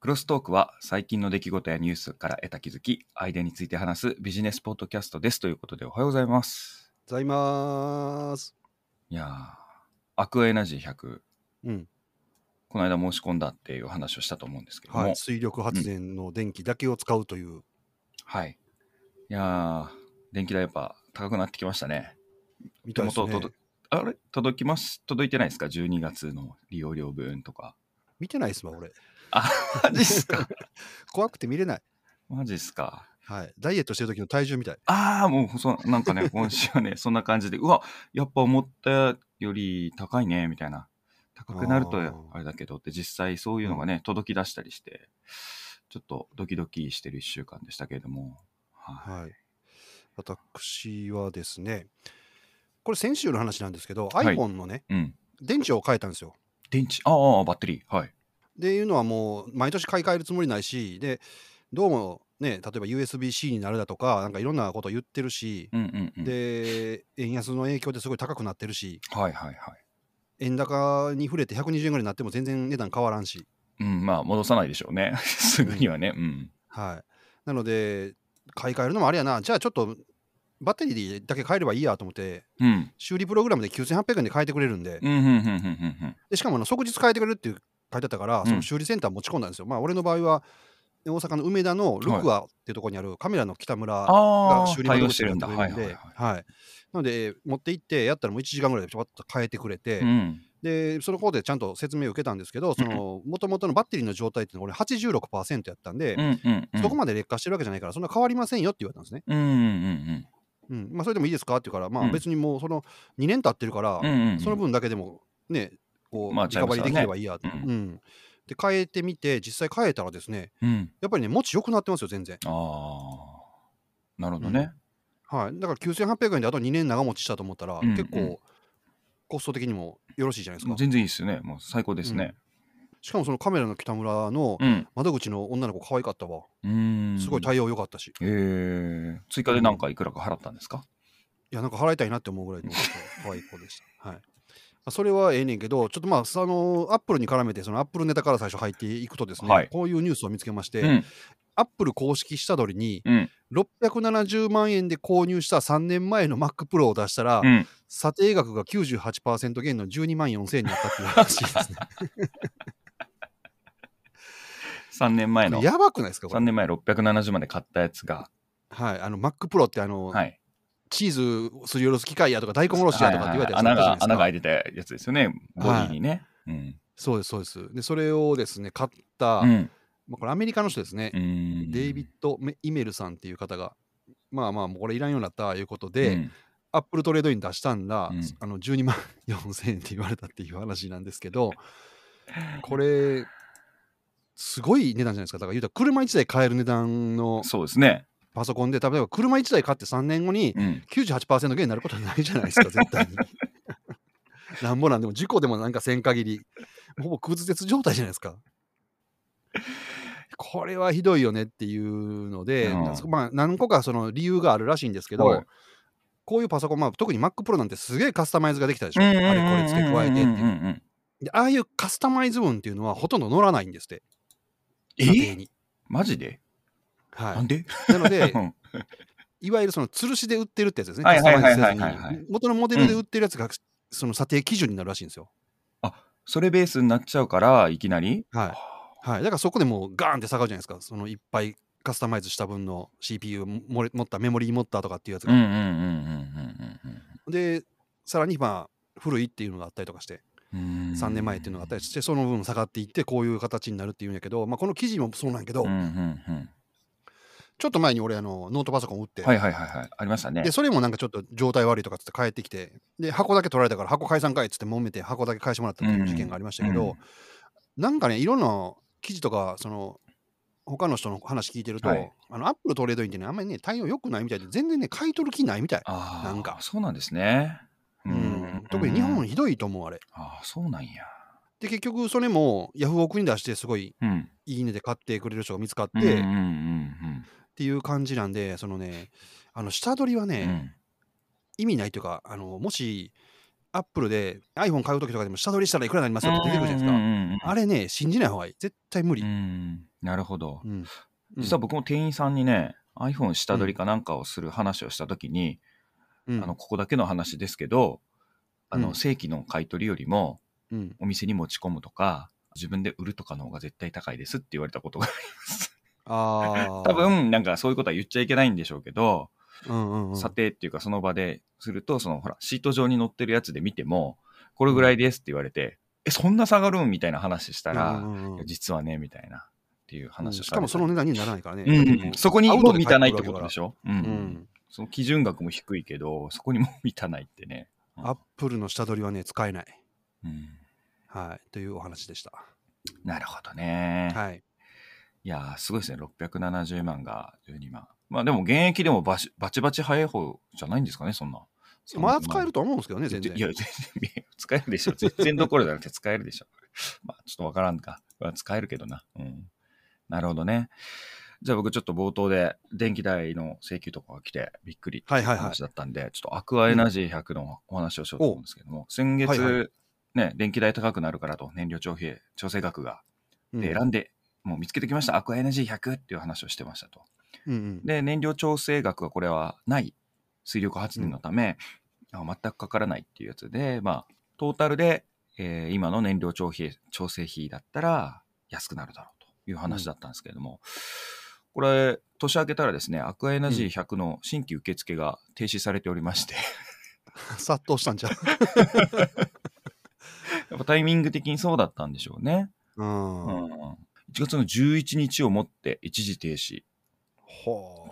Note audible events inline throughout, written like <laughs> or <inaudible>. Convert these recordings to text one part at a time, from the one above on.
クロストークは最近の出来事やニュースから得た気づき、アイデアについて話すビジネスポッドキャストですということでおはようございます。ございます。いやー、アクアエナジー100、うん。この間申し込んだっていう話をしたと思うんですけども、はい。水力発電の電気だけを使うという。はい。いやー、電気代やっぱ高くなってきましたね。みたいですね手元届あれ？届きます？届いてないですか ?12 月の利用料分とか。見てないっすわ、俺。あ、マジっすか？<laughs> 怖くて見れない。マジっすか？はい。ダイエットしてる時の体重みたい。ああ、もうそ、なんかね、今週はね、そんな感じで、うわ、やっぱ思ったより高いね、みたいな。高くなるとあれだけどって、実際そういうのがね、届き出したりして、ちょっとドキドキしてる一週間でしたけれども。はい。はい。私はですね、これ先週の話なんですけど、はい iPhone のね、うん。電池を変えたんですよ。電池、ああ、バッテリー。はい。っていうのはもう毎年買い替えるつもりないし、で、どうもね、例えば USB-C になるだとか、なんかいろんなこと言ってるし、うんうんうん。で、円安の影響ですごい高くなってるし、はいはいはい。円高に触れて120円ぐらいになっても全然値段変わらんし、うん、まあ、戻さないでしょうね。<laughs> すぐにはね。うん。はい。なので、買い替えるのもあれやな、じゃあちょっとバッテリーだけ変えればいいやと思って、うん。修理プログラムで9800円で変えてくれるんで、しかもあの即日変えてくれるっていう書いてあったから、うんその修理センター持ち込んだんですよ。まあ、俺の場合は、大阪の梅田のルクアっていうところにあるカメラの北村が修理窓口やしてるんだ。ってくれるんで、はい。なので、持って行って、やったらもう1時間ぐらいでちょっと変えてくれて、うん。で、その方でちゃんと説明を受けたんですけど、その、もともとのバッテリーの状態っていうのは俺86%やったんで。そこまで劣化してるわけじゃないから、そんな変わりませんよって言われたんですね。うん、うん、うん。うん。まあ、それでもいいですかって言うから、まうんあ別にもうその2年経ってるから。その分だけでもね、こう、まあリカバリーできればいいやと。ちゃいまうん。で、変えてみて、実際変えたらですね、うん。やっぱりね、持ち良くなってますよ、全然。ああ。なるほどね。はい。だから9800円であと2年長持ちしたと思ったら、うんうん結構、コスト的にもよろしいじゃないですか。全然いいですよね。もう最高ですね。しかもそのカメラの北村のうん。窓口の女の子可愛かったわ。うん。すごい対応良かったし。えー、追加でなんかいくらか払ったんですか、いや、なんか払いたいなって思うぐらいの可愛い子でした。はい。まあそれはええねんけど、ちょっとまあ、そのアップルに絡めて、そのアップルネタから最初入っていくとですね、はいこういうニュースを見つけまして、うん。アップル公式下取りにうん。670万円で購入した3年前の Mac Pro を出したら、うん。査定額が98%減の12万4000円になったっていう話ですね。<laughs> 3年前の、やばくないですかこれ。3年前670万で買ったやつが、はい。あの Mac Pro ってあの、はい。チーズすりおろす機械やとか大根おろしやとかって言われたやつはいはいはい穴が、開いてたやつですよね。ボディにね。うん。そうです、そうです。で、それをですね、買った、うん。まあ、これアメリカの人ですね。うん。デイビッド・メイメルさんっていう方が、まあまあ、もうこれいらんようになったということで、うんアップルトレードイン出したんだ、うんあの12万4000円って言われたっていう話なんですけど、<laughs> これ、すごい値段じゃないですか。だから言うたら車1台買える値段のそうですね。パソコンで、例えば車1台買って3年後にうん。98%減になることはないじゃないですか、絶対に。<laughs> なんぼなんでも、事故でもなんかせん限り、ほぼ空絶状態じゃないですか。これはひどいよねっていうので、うんまあ、何個かその理由があるらしいんですけど、はいこういうパソコン、まあ、特に Mac Pro なんてすげえカスタマイズができたでしょ。あれこれ付け加えてってでああいうカスタマイズ分っていうのはほとんど乗らないんですって、え？マジで？はい、なんで？なので <laughs> う、んいわゆるその吊るしで売ってるってやつですね。はいはいはいはいはいに。元のモデルで売ってるやつが、その査定基準になるらしいんですよ。それベースになっちゃうから、いきなり？はい。はい。だからそこでもうガーンって下がるじゃないですか。そのいっぱいカスタマイズした分の CPU 持ったメモリー持ったとかっていうやつが。うんうんうんうんで、さらにまあ、古いっていうのがあったりとかして、うんうん。3年前っていうのがあったりして、その分下がっていって、こういう形になるっていうんやけど、まあ、この記事もそうなんやけど、うんうんうん。ちょっと前に俺、あのノートパソコン売って、はいはいはいはい。ありましたねで、。それもなんかちょっと状態悪いとかっつって返ってきて、で、箱だけ取られたから箱返さんかいっつって揉めて箱だけ返してもらったっていう事件がありましたけど、うんうんなんかね、いろんな記事とか、その、他の人の話聞いてると、はいあのアップルトレードインってね、あんまりね、対応良くないみたいで、全然ね、買い取る気ないみたい。ああ、なんかそうなんですね。うん、特に日本ひどいと思う、あれ。ああ、そうなんや。で、結局、それもヤフオクに出して、すごいうん。いいねで買ってくれる人が見つかって、うんうんうっんていう感じなんで、そのね、あの下取りはね。意味ないというか、あのもし、アップルで iPhone 買うときとかでも下取りしたらいくらになりますよって出てくるじゃないですか。あれね、信じない方がいい。絶対無理。うんなるほど。うん。実は僕も店員さんにね、iPhone 下取りかなんかをする話をしたときに、うん、あの、ここだけの話ですけど、あの、うん正規の買い取りよりも、うん、お店に持ち込むとか、自分で売るとかの方が絶対高いですって言われたことがあります。ああ。多、分、なんかそういうことは言っちゃいけないんでしょうけど、うんうんうん、査定っていうかその場ですると、そのほら、シート上に載ってるやつで見ても、これぐらいですって言われて、え、そんな下がるんみたいな話したら、うんうん実はね、みたいな、っていううん話をしかもその値段にならないからね。うんうん、そこにも満たないってことでょ？しょ、うんううんん。その基準額も低いけど、そこにも満たないってね。うんアップルの下取りはね、使えない。うんはい。というお話でした。なるほどね。はい。いやー、すごいですね。670万が12万。まあでも、現役でもバチバチバチ早い方じゃないんですかね、そんな。まだ使えるとは思うんですけどね、全然。いや、全然、使えるでしょ。全然どころじゃなくて使えるでしょ。<laughs> まあ、ちょっとわからんか。まあ使えるけどな。うん。なるほどね。じゃあ僕ちょっと冒頭で電気代の請求とかが来てびっくりってはいはいはい話だったんで、ちょっとアクアエナジー100のお話をしようと思うんですけども、先月、はいはね、電気代高くなるからと燃料調整調整額が、選んで、もう見つけてきました、アクアエナジー100っていう話をしてましたと。うんうん。で、燃料調整額はこれはない水力発電のため、あ全くかからないっていうやつで、まあ、トータルで、えー今の燃料調整調整費だったら安くなるだろうという話だったんですけれども、これ、年明けたらですね、アクアエナジー100の新規受付が停止されておりまして、<laughs> 殺到したんじゃう。<laughs> やっぱタイミング的にそうだったんでしょうね。うん。うん1月の11日をもって一時停止。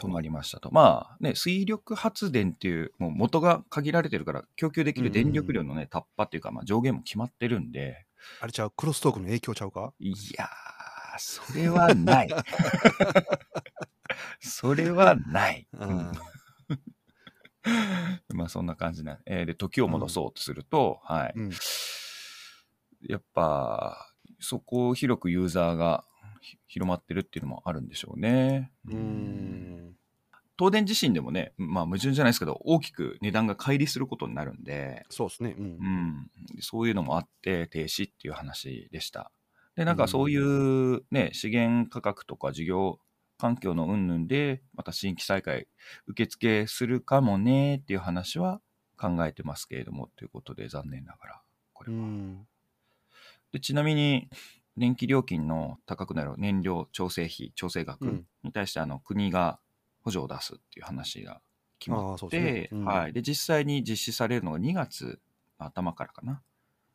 となりましたと。まあね、水力発電っていう、もう元が限られてるから、供給できる電力量のね、タッパっていうか、まあ上限も決まってるんで、あれちゃう、クロストークの影響ちゃうか？いやー、それはない。<laughs> それはない。うん。<laughs> まあそんな感じな。えーで、時を戻そうとすると、はい。うん。やっぱ、そこを広くユーザーがひ広まってるっていうのもあるんでしょうね。うーん。東電自身でもね、まあ矛盾じゃないですけど、大きく値段が乖離することになるんで、そうですね。うんう。ん、そういうのもあって停止っていう話でした。で、なんかそういうね、資源価格とか事業環境の云々で、また新規再開受付するかもねっていう話は考えてますけれども、ということで残念ながら、これは。うん。でちなみに、電気料金の高くなる燃料調整費、調整う額んに対してあの国が補助を出すっていう話が決まっそうですねて、。うんはい。で、実際に実施されるのが2月頭からかな。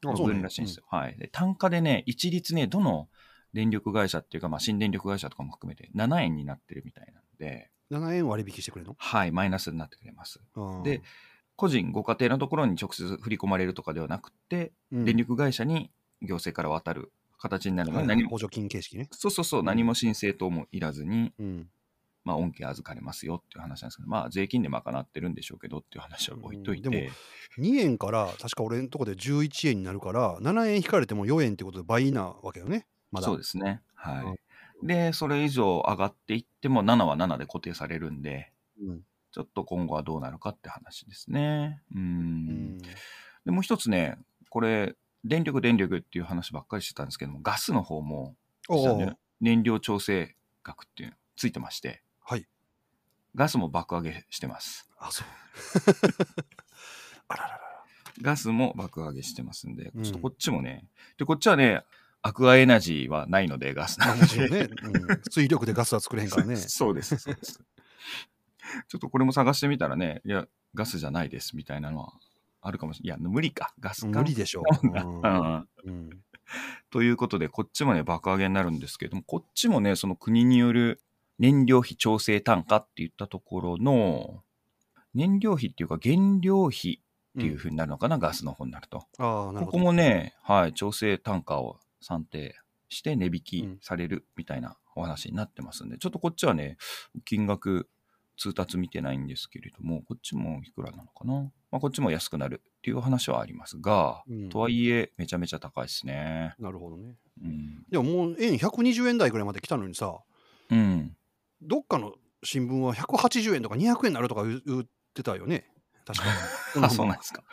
分らしいんですよ。はい。で、単価でね、一律ね、どの電力会社っていうか、まあ、新電力会社とかも含めて7円になってるみたいなんで、うん7円割引してくれるの？はい、マイナスになってくれます。あで、個人、ご家庭のところに直接振り込まれるとかではなくて、うん電力会社に行政から渡る形になるのはいで、何も、補助金形式ね。そうそうそう、何も申請等もいらずに、うん。まあ、恩恵預かれますよっていう話なんですけど、まあ、税金で賄ってるんでしょうけどっていう話は置いといて、うんで2円から、確か俺のとこで11円になるから、7円引かれても4円ってことで倍なわけよね。まだ。そうですね。はい。で、それ以上上がっていっても、7は7で固定されるんで、うん。ちょっと今後はどうなるかって話ですね。う。うんん。で、もう一つね、これ、電力、電力っていう話ばっかりしてたんですけども、ガスの方も、おね燃料調整額っていうのついてまして、はい。ガスも爆上げしてます。あ、そう。<laughs> あららら。ガスも爆上げしてますんで、うんちょっとこっちもね、で、こっちはね、アクアエナジーはないので、ガスまなんで。ね、うん、水力でガスは作れへんからね。<laughs> そうです、そうです。ちょっとこれも探してみたらね、いや、ガスじゃないですみたいなのはあるかもしれない。いや、無理か。ガスか。無理でしょう。うんうんうんということで、こっちもね、爆上げになるんですけれども、こっちもね、その国による燃料費調整単価って言ったところの、燃料費っていうか原料費っていうふうになるのかな、ガスの方になると。ああ、なるここほど。もね、はい、調整単価を算定して値引うきんされるみたいなお話になってますんで、ちょっとこっちはね、金額通達見てないんですけれども、こっちもいくらなのかな？まあ、こっちも安くなるっていう話はありますが、うんとはいえ、めちゃめちゃ高いですね。なるほどね。うん。でももう円120円台ぐらいまで来たのにさ、うん。どっかの新聞は180円とか200円になるとか言う言ってたよね。確か <laughs> あ、そうなんですか。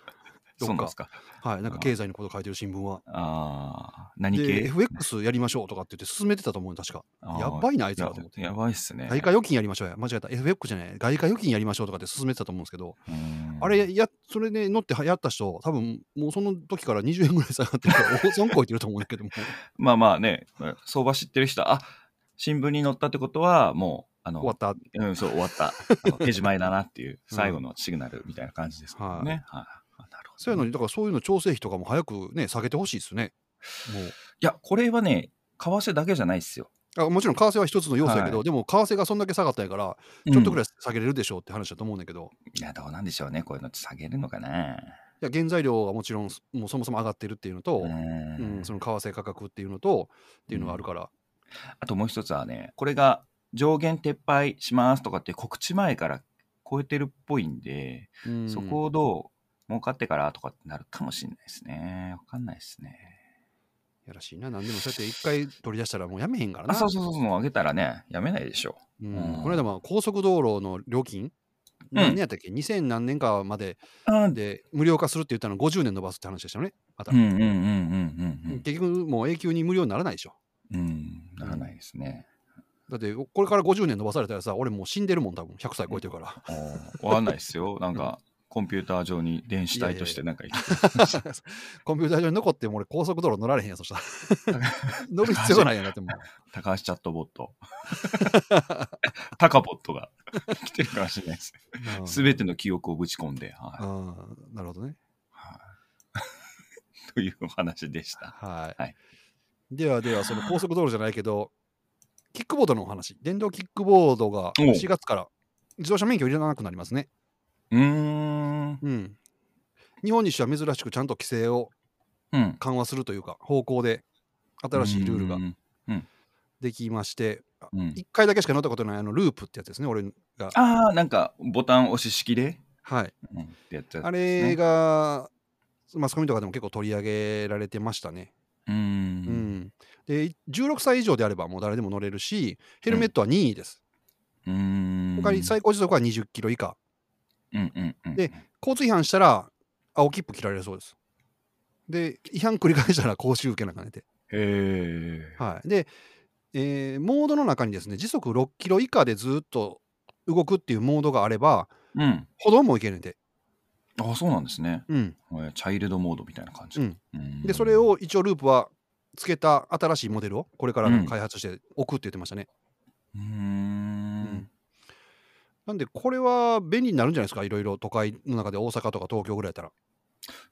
どっかそうなんですか。はい、なんか経済のこと書いてる新聞は。ああ、で、何系 FX やりましょうとかって言って進めてたと思う確か。やばいな、あいつやらと思って。やばいっすね。外貨預金やりましょうや。間違えた。FX じゃない。外貨預金やりましょうとかって進めてたと思うんですけど、うんあれ、や、それで乗ってやった人、多分もうその時から20円ぐらい下がってるから、<laughs> 大損こいてると思うんだけども、<laughs> まあまあね、相場知ってる人は、あ新聞に載ったってことは、もう、あの、終わった。うん、そう、終わった。手じまいだなっていう、<laughs> 最後のシグナルみたいな感じですからね。はい。あなるほどそういうのに、だからそういうの調整費とかも早くね、下げてほしいですね。もう。いや、これはね、為替だけじゃないっすよ。あもちろん為替は一つの要素やけど、はでも為替がそんだけ下がったんやから、ちょっとぐらい。い下げれるでしょうって話だと思うんだけど、いや、どうなんでしょうね。こういうのって下げるのかな。いや原材料がもちろんもうそもそも上がってるっていうのと、ううんん、その為替価格っていうのとっていうのがあるから、あともう一つはね、これが上限撤廃しますとかって告知前から超えてるっぽいんで、うんそこをどう儲かってからとかってなるかもしれないですね。わかんないですね。やらしいな。何でもそうやって一回取り出したらもうやめへんからな。あ、そうそうそう、もう上げたらね、やめないでしょ。うん。うん。この間も高速道路の料金、何年やったっけ？2000何年かまでう。うん、で無料化するって言ったの50年延ばすって話でしたよね。また、うんうんうんうんうん結局もう永久に無料にならないでしょ。うん。うん、ならないですね。だってこれから50年延ばされたらさ俺もう死んでるもん多分。100歳超えてるから。おー。わかんないですよ。なんか、コンピューター上に電子体としてなんか生きて <laughs> コンピューター上に残っても俺高速道路乗られへんやんそしたら。<laughs> 乗る必要ないやんだってもう高橋チャットボット。タカボットが <laughs> 来てるかもしれないです。うん。すべての記憶をぶち込んで、はい。うん。なるほどね。はい。というお話でした。はい、はい。ではではその高速道路じゃないけどキックボードのお話。電動キックボードがお4月から自動車免許いらなくなりますねうーん。うん。日本にしては珍しくちゃんと規制をうん。緩和するというか方向で新しいルールがうん。できましてうん。1回だけしか乗ったことないあのループってやつですね俺が。ああ、なんかボタン押し式で、はい。うん、ね。あれがマスコミとかでも結構取り上げられてましたね。うーん。うん。で16歳以上であればもう誰でも乗れるしヘルメットは任意です、うーん。他に最高時速は20キロ以下うんうんうん。で交通違反したら青切符切られるそうですで違反繰り返したら講習受けなあかんねてへえ。はい、で、えーモードの中にですね時速6キロ以下でずっと動くっていうモードがあればうん。歩道もいけるんで、あそうなんですね。うん、えーチャイルドモードみたいな感じ。うんうんでそれ、を一応ループはつけた新しいモデルをこれから開発して置くって言ってましたね、うん。なんでこれは便利になるんじゃないですか？いろいろ都会の中で大阪とか東京ぐらいやったら、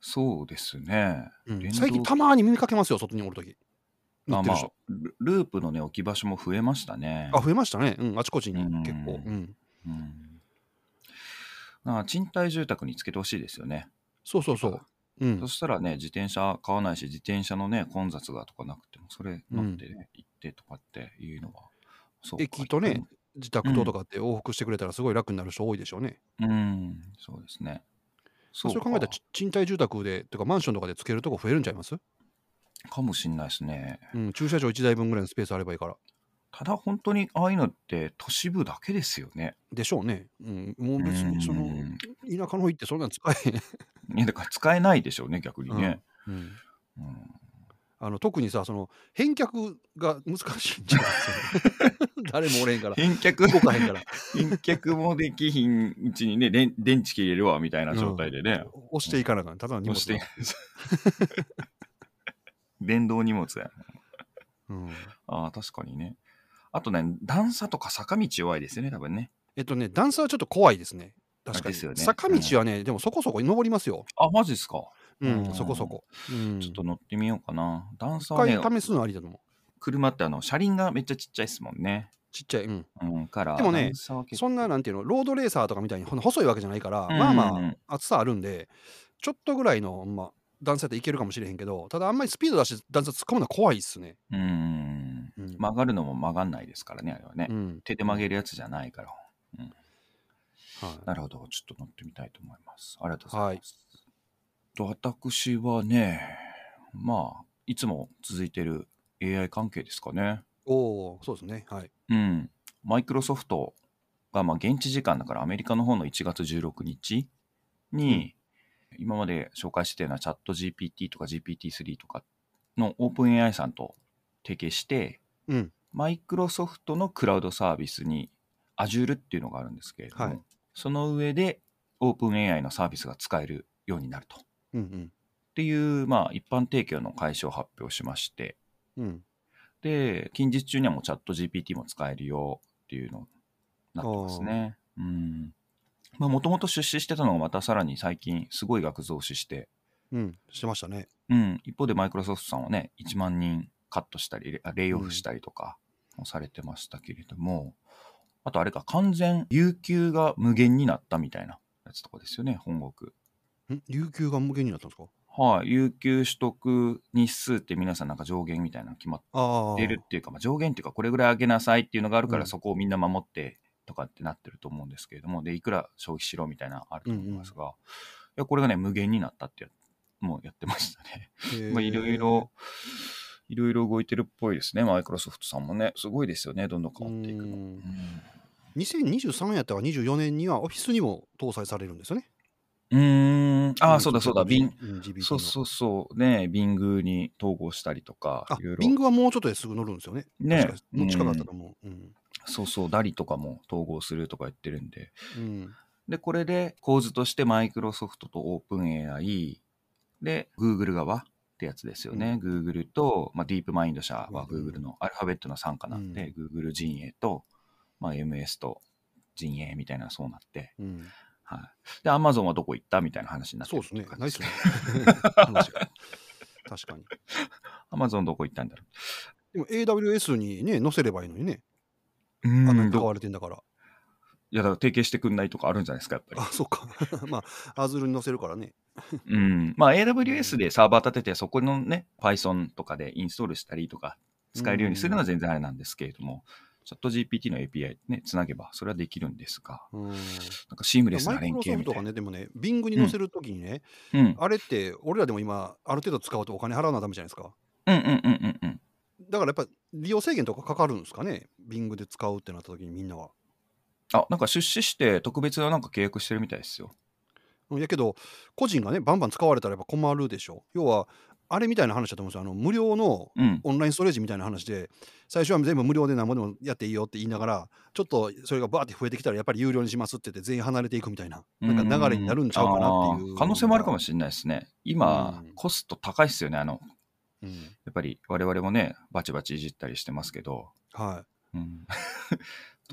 そうですね。うん。最近たまに耳かけますよ外におるとき乗あまあルループのね、置き場所も増えましたね。あ増えましたね、うん、あちこちにうん。結構、うん、うん。あ賃貸住宅につけてほしいですよね。そうそうそう、うん。そ、したらね、自転車買わないし、自転車のね、混雑がとかなくても、それ乗ってね、行ってとかっていうのは。そうか。駅とね、自宅ととかって往復してくれたらすごい楽になる人多いでしょうね。うん、そうですね。そう考えたらち賃貸住宅で、とかマンションとかでつけるとこ増えるんちゃいます、かもしんないですね。うん、駐車場1台分ぐらいのスペースあればいいから。ただ本当にああいうのって都市部だけですよね。でしょうね。うん、もう別にそのうん田舎の方行ってそんなん使えへん。いやだから使えないでしょうね、逆にね。うんうんあの特にさその返却が難しいんじゃない？ですか誰もおれへんから。返却、動かへんから。返却もできひんうちにね、電電池切れるわみたいな状態でね。押していかなあかん。ただの荷押物して、<laughs> 電動荷物や。うん、ああ、確かにね。あとね、段差とか坂道弱いですよね、多分ね。えっとね段差はちょっと怖いですね。確かに、ね。坂道はね、でもそこそこ登りますよ。あ、マジですか。うん、うんそこそこ、うん、ちょっと乗ってみようかな。段差一はね、回試すのありだと思う車ってあの、車輪がめっちゃちっちゃいですもんね。ちっちゃいうんうん、から、でもねそんななんていうのロードレーサーとかみたいに細いわけじゃないから、うんうんうんまあまあ厚さあるんでちょっとぐらいの、まあ、段差っていけるかもしれへんけどただあんまりスピード出して段差突っ込むのは怖いっすね、うん。うん曲がるのも曲がんないですからね、あれはね。うん手で曲げるやつじゃないから。はいなるほど。ちょっと乗ってみたいと思います。ありがとうございます。と私はね、まあ、いつも続いてる AI 関係ですかね。おおそうですねはいうん。マイクロソフトが、まあ、現地時間だからアメリカの方の1月16日に、今まで紹介してたようなチャット GPT とか GPT-3 とかのオープン AI さんと提携して、うん。マイクロソフトのクラウドサービスに Azure っていうのがあるんですけれども、はいその上でオープン AI のサービスが使えるようになると。っうんていう、まあ、一般提供の開始を発表しまして、うん。うん。で、近日中にはもうチャット GPT も使えるよっていうのになってますね。うん。まあ、もともと出資してたのがまたさらに最近すごい額増資して、うん。してましたね。うん、一方でマイクロソフトさんはね、1万人カットしたり、レレイオフしたりとかもされてましたけれども、あとあれか、完全、有給が無限になったみたいなやつとかですよね、本国。ん？有給が無限になったんですか？はい、有給取得日数って皆さんなんか上限みたいなの決まっ。てるっていうか、まあ、上限っていうか、これぐらい上げなさいっていうのがあるから、うん。そこをみんな守ってとかってなってると思うんですけれども、で、いくら消費しろみたいなのあると思いますが、いや、これがね、無限になったってやもうやってましたね。<laughs> まあ、いろいろ、いろいろ動いてるっぽいですね、マイクロソフトさんもね。すごいですよね、どんどん変わっていくの。ううん。ん2023やったら24年にはオフィスにも搭載されるんですよね。うーん、ああ、そうだそうだ、ビン、そうそうそう、ね、ビングに統合したりとかあ、いろいろ。ビングはもうちょっとですぐ乗るんですよね。ねもう近かったと思う。うん。そうそう、ダリとかも統合するとか言ってるんで。うん。で、これで構図としてマイクロソフトとオープン AI で、Google 側ってやつですよね。Google と、まあ、ディープマインド社はうん Google のアルファベットの傘下なんで、Google 陣営と、まあ、MS と陣営みたいなそうなって、うん。はい。で、Amazon はどこ行った？みたいな話になってるそうですね。ないっすね。ね。話が <laughs> 確かに。Amazon どこ行ったんだろでも AWS にね、載せればいいのにね。う。うあんなに使んどわれてんだから。いや、だから提携してくんないとかあるんじゃないですか、やっぱりあ、。そうか。<laughs> まあ、Azure に載せるからね。うん。まあ、AWS でサーバー立てて、そこのね、Python とかでインストールしたりとか、使えるようにするのは全然あれなんですけれども、チャット GPT の API ね、つなげば、それはできるんですが、うん。なんかシームレスな連携みたいな。ね、でもね、Bing に載せるときにね、うん。あれって、俺らでも今、ある程度使うとお金払わなダメじゃないですか。うんうんうんうんうん。だからやっぱ利用制限とかかかるんですかね、Bing で使うってなったときにみんなは。あ、なんか出資して特別ななんか契約してるみたいですよ。うんやけど、個人がね、バンバン使われたらやっぱ困るでしょ。要は、あれみたいな話だと思うんですよ。あの無料のうん。オンラインストレージみたいな話で、最初は全部無料で何もでもやっていいよって言いながら、ちょっとそれがバーって増えてきたら、やっぱり有料にしますって言って、全員離れていくみたいな、なんか流れになるんちゃうかなっていう。可能性もあるかもしれないですね。今、うんコスト高いっすよね。あの、うんやっぱり我々もね、バチバチいじったりしてますけど、はい。うん、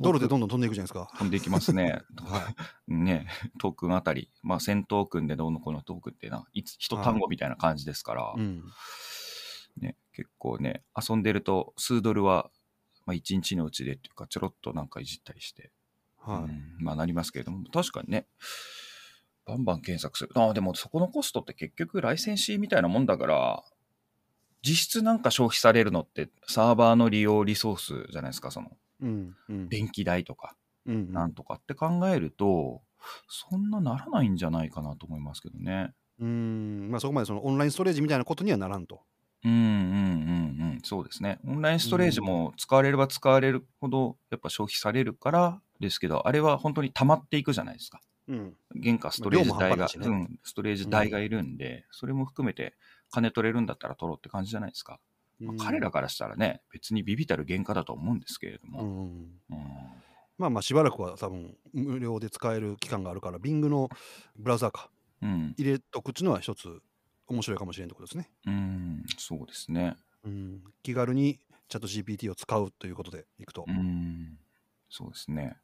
ドルでどんどん飛んでいくじゃないですか。飛んでいきますね。<laughs> はね、トークンあたり、まあ、1000トークンでどうのこのトークンってな、いつ一単語みたいな感じですから、うん。ね、結構ね、遊んでると数ドルは、まあ、1日のうちでっていうか、ちょろっとなんかいじったりして、はい。うんまあなりますけれども、確かにね、バンバン検索する。ああ、でもそこのコストって結局ライセンシーみたいなもんだから、実質なんか消費されるのってサーバーの利用リソースじゃないですか、そのうん。うん。電気代とか、うん。なんとかって考えると、そんなならないんじゃないかなと思いますけどね。うん。まあそこまでそのオンラインストレージみたいなことにはならんと。うんうんうんうん、そうですね。オンラインストレージも使われれば使われるほどやっぱ消費されるからですけど、あれは本当に溜まっていくじゃないですか。うん。原価ストレージ代が、ねうん、ストレージ代がいるんで、それも含めて金取れるんだったら取ろうって感じじゃないですか。まあ彼らからしたらね、別にビビたる原価だと思うんですけれども。うん。うんまあまあしばらくは多分無料で使える期間があるから、Bing のブラウザーかうん、入れとくっていうのは一つ面白いかもしれんってことですね。うん、そうですね。うん。気軽にチャット GPT を使うということでいくとう。ん、そうですね。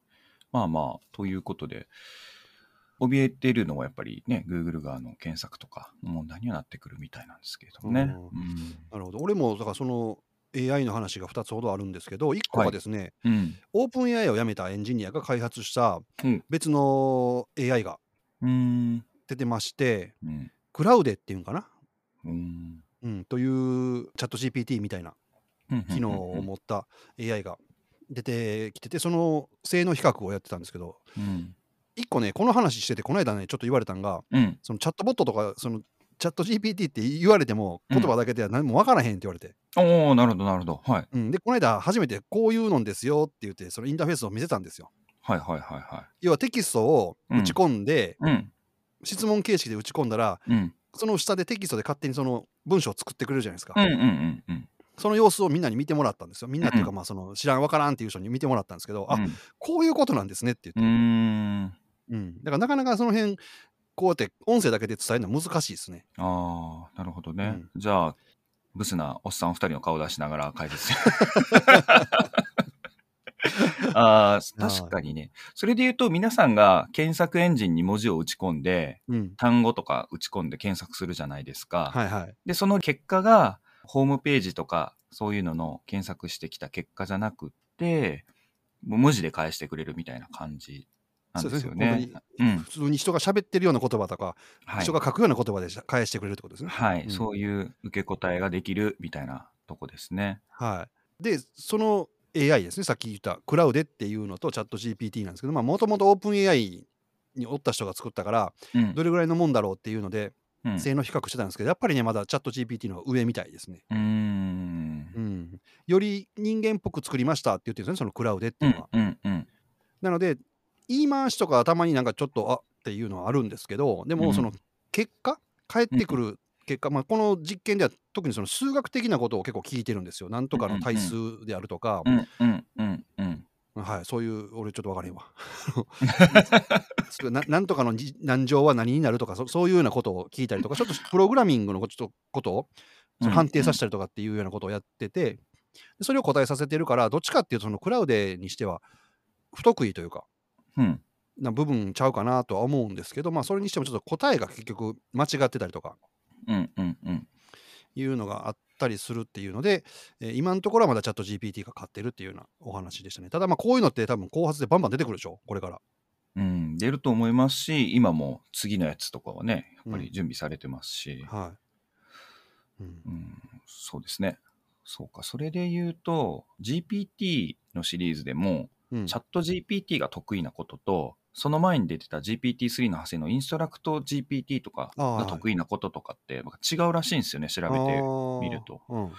まあまあ、ということで、怯えているのはやっぱりね、Google 側の検索とかの問題にはなってくるみたいなんですけれどもね。うんうんなるほど。俺もだからその AI の話が2つほどあるんですけど、1個がですね、うん。オープン AI を辞めたエンジニアが開発したうん別の AI がうん。出てまして、うん。クラウデっていうんかな、うん。うん、というチャット GPT みたいなうん機能を持った AI が出てきてて、その性能比較をやってたんですけど、うん。1個ね、この話してて、この間ね、ちょっと言われたんが、うん。そのチャットボットとか、そのチャット GPT って言われても、言葉だけでは何も分からへんって言われて、おおなるほど、なるほど。はい。うん、で、この間、初めてこういうのんですよって言って、そのインターフェースを見せたんですよ。はいはいはいはい。要はテキストを打ち込んで、うん。質問形式で打ち込んだら、うん。その下でテキストで勝手にその文章を作ってくれるじゃないですか、うんうんうんうん。その様子をみんなに見てもらったんですよみんなっていうかうんまあその知らんわからんっていう人に見てもらったんですけど、あうんこういうことなんですねってう言って。うん。だからなかなかその辺こうやって音声だけで伝えるのは難しいですね。ああ、なるほどね。うん。じゃあ、ブスなおっさん二人の顔出しながら解説 <laughs> ああ、確かにね。それで言うと、皆さんが検索エンジンに文字を打ち込んで、うん。単語とか打ち込んで検索するじゃないですか。はいはい。で、その結果が、ホームページとか、そういうのの検索してきた結果じゃなくって、文字で返してくれるみたいな感じなんですよね。普通に人が喋ってるような言葉とか、はい。人。が書くような言葉で返してくれるってことですね。はい、うん。そういう受け答えができるみたいなとこですね。はい、でその AI ですね。さっき言ったクラウデっていうのとチャット GPT なんですけどもともとオープン AI におった人が作ったからうん。どれぐらいのもんだろうっていうのでうん。性能比較してたんですけどやっぱりねまだチャット GPT の上みたいですね、うーん。うん、より人間っぽく作りましたって言ってるんですねそのクラウデっていうのは、うんうん。なので言い回しとかたまになんかちょっとあっていうのはあるんですけどでうん。もその結果返ってくる結果、まあ、この実験では特にその数学的なことを結構聞いてるんですよ。なんとかの対数であるとか、うんうん。うんうんはい、そういう、俺ちょっと分からへん。<laughs> わ。ななんとかのじ何乗は何になるとかそ、そういうようなことを聞いたりとか、ちょっとプログラミングのちょっとことを判定させたりとかっていうようなことをやってて、でそれを答えさせてるから、どっちかっていうと、そのクラウデにしては不得意というか、うん。な部分ちゃうかなとは思うんですけど、まあ、それにしてもちょっと答えが結局間違ってたりとかうんうんうん。いうのがあったりするっていうので、えー今のところはまだチャット GPT が勝ってるっていうようなお話でしたね。ただ、まあこういうのって多分後発でバンバン出てくるでしょ、これから。うん出ると思いますし今も次のやつとかはねやっぱり準備されてますし、はい。うん。うんそうですね。そうか。それで言うと GPT のシリーズでもうん。チャット GPT が得意なことと、その前に出てた GPT-3 の派生のインストラクト GPT とかが得意なこととかって違うらしいんですよね、調べてみると。うん。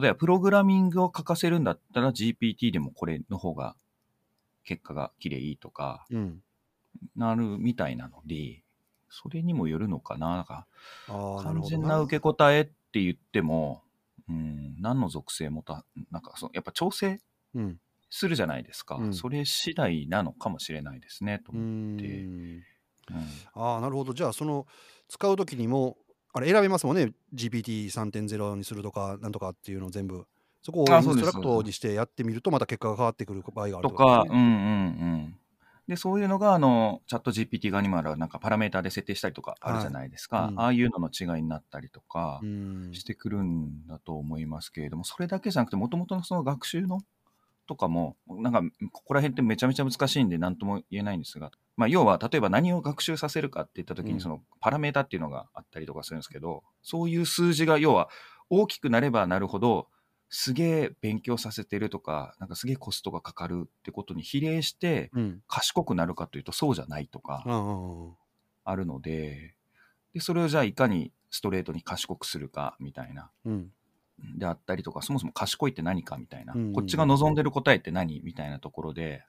例えば、プログラミングを書かせるんだったら GPT でもこれの方が結果が綺麗とかうん、なるみたいなので、それにもよるのかな。なんか完全な受け答えって言っても、うん、何の属性もた、なんかそのやっぱ調整うんするじゃないですか。うん。それ次第なのかもしれないですね、と思って。ん。うん。ああなるほど。じゃあその使うときにもあれ選べますもんね。GPT3.0 にするとかなんとかっていうのを全部。そこをインストラクトにしてやってみるとまた結果が変わってくる場合があるとか、ねうんうんうん。で、そういうのが、あの、チャット GPT 側にもある、なんかパラメーターで設定したりとかあるじゃないですか。はいうん。ああいうのの違いになったりとかしてくるんだと思いますけれども、それだけじゃなくて、もともとのその学習のとかも、なんか、ここら辺ってめちゃめちゃ難しいんで、なんとも言えないんですが、まあ、要は、例えば何を学習させるかって言ったときに、うん。そのパラメータっていうのがあったりとかするんですけど、そういう数字が、要は、大きくなればなるほど、すげえ勉強させてるとか、なんかすげえコストがかかるってことに比例して、うん。賢くなるかというとそうじゃないとかあるので、で、それをじゃあいかにストレートに賢くするかみたいな、うんであったりとか、そもそも賢いって何かみたいな、うんこっちが望んでる答えって何みたいなところで、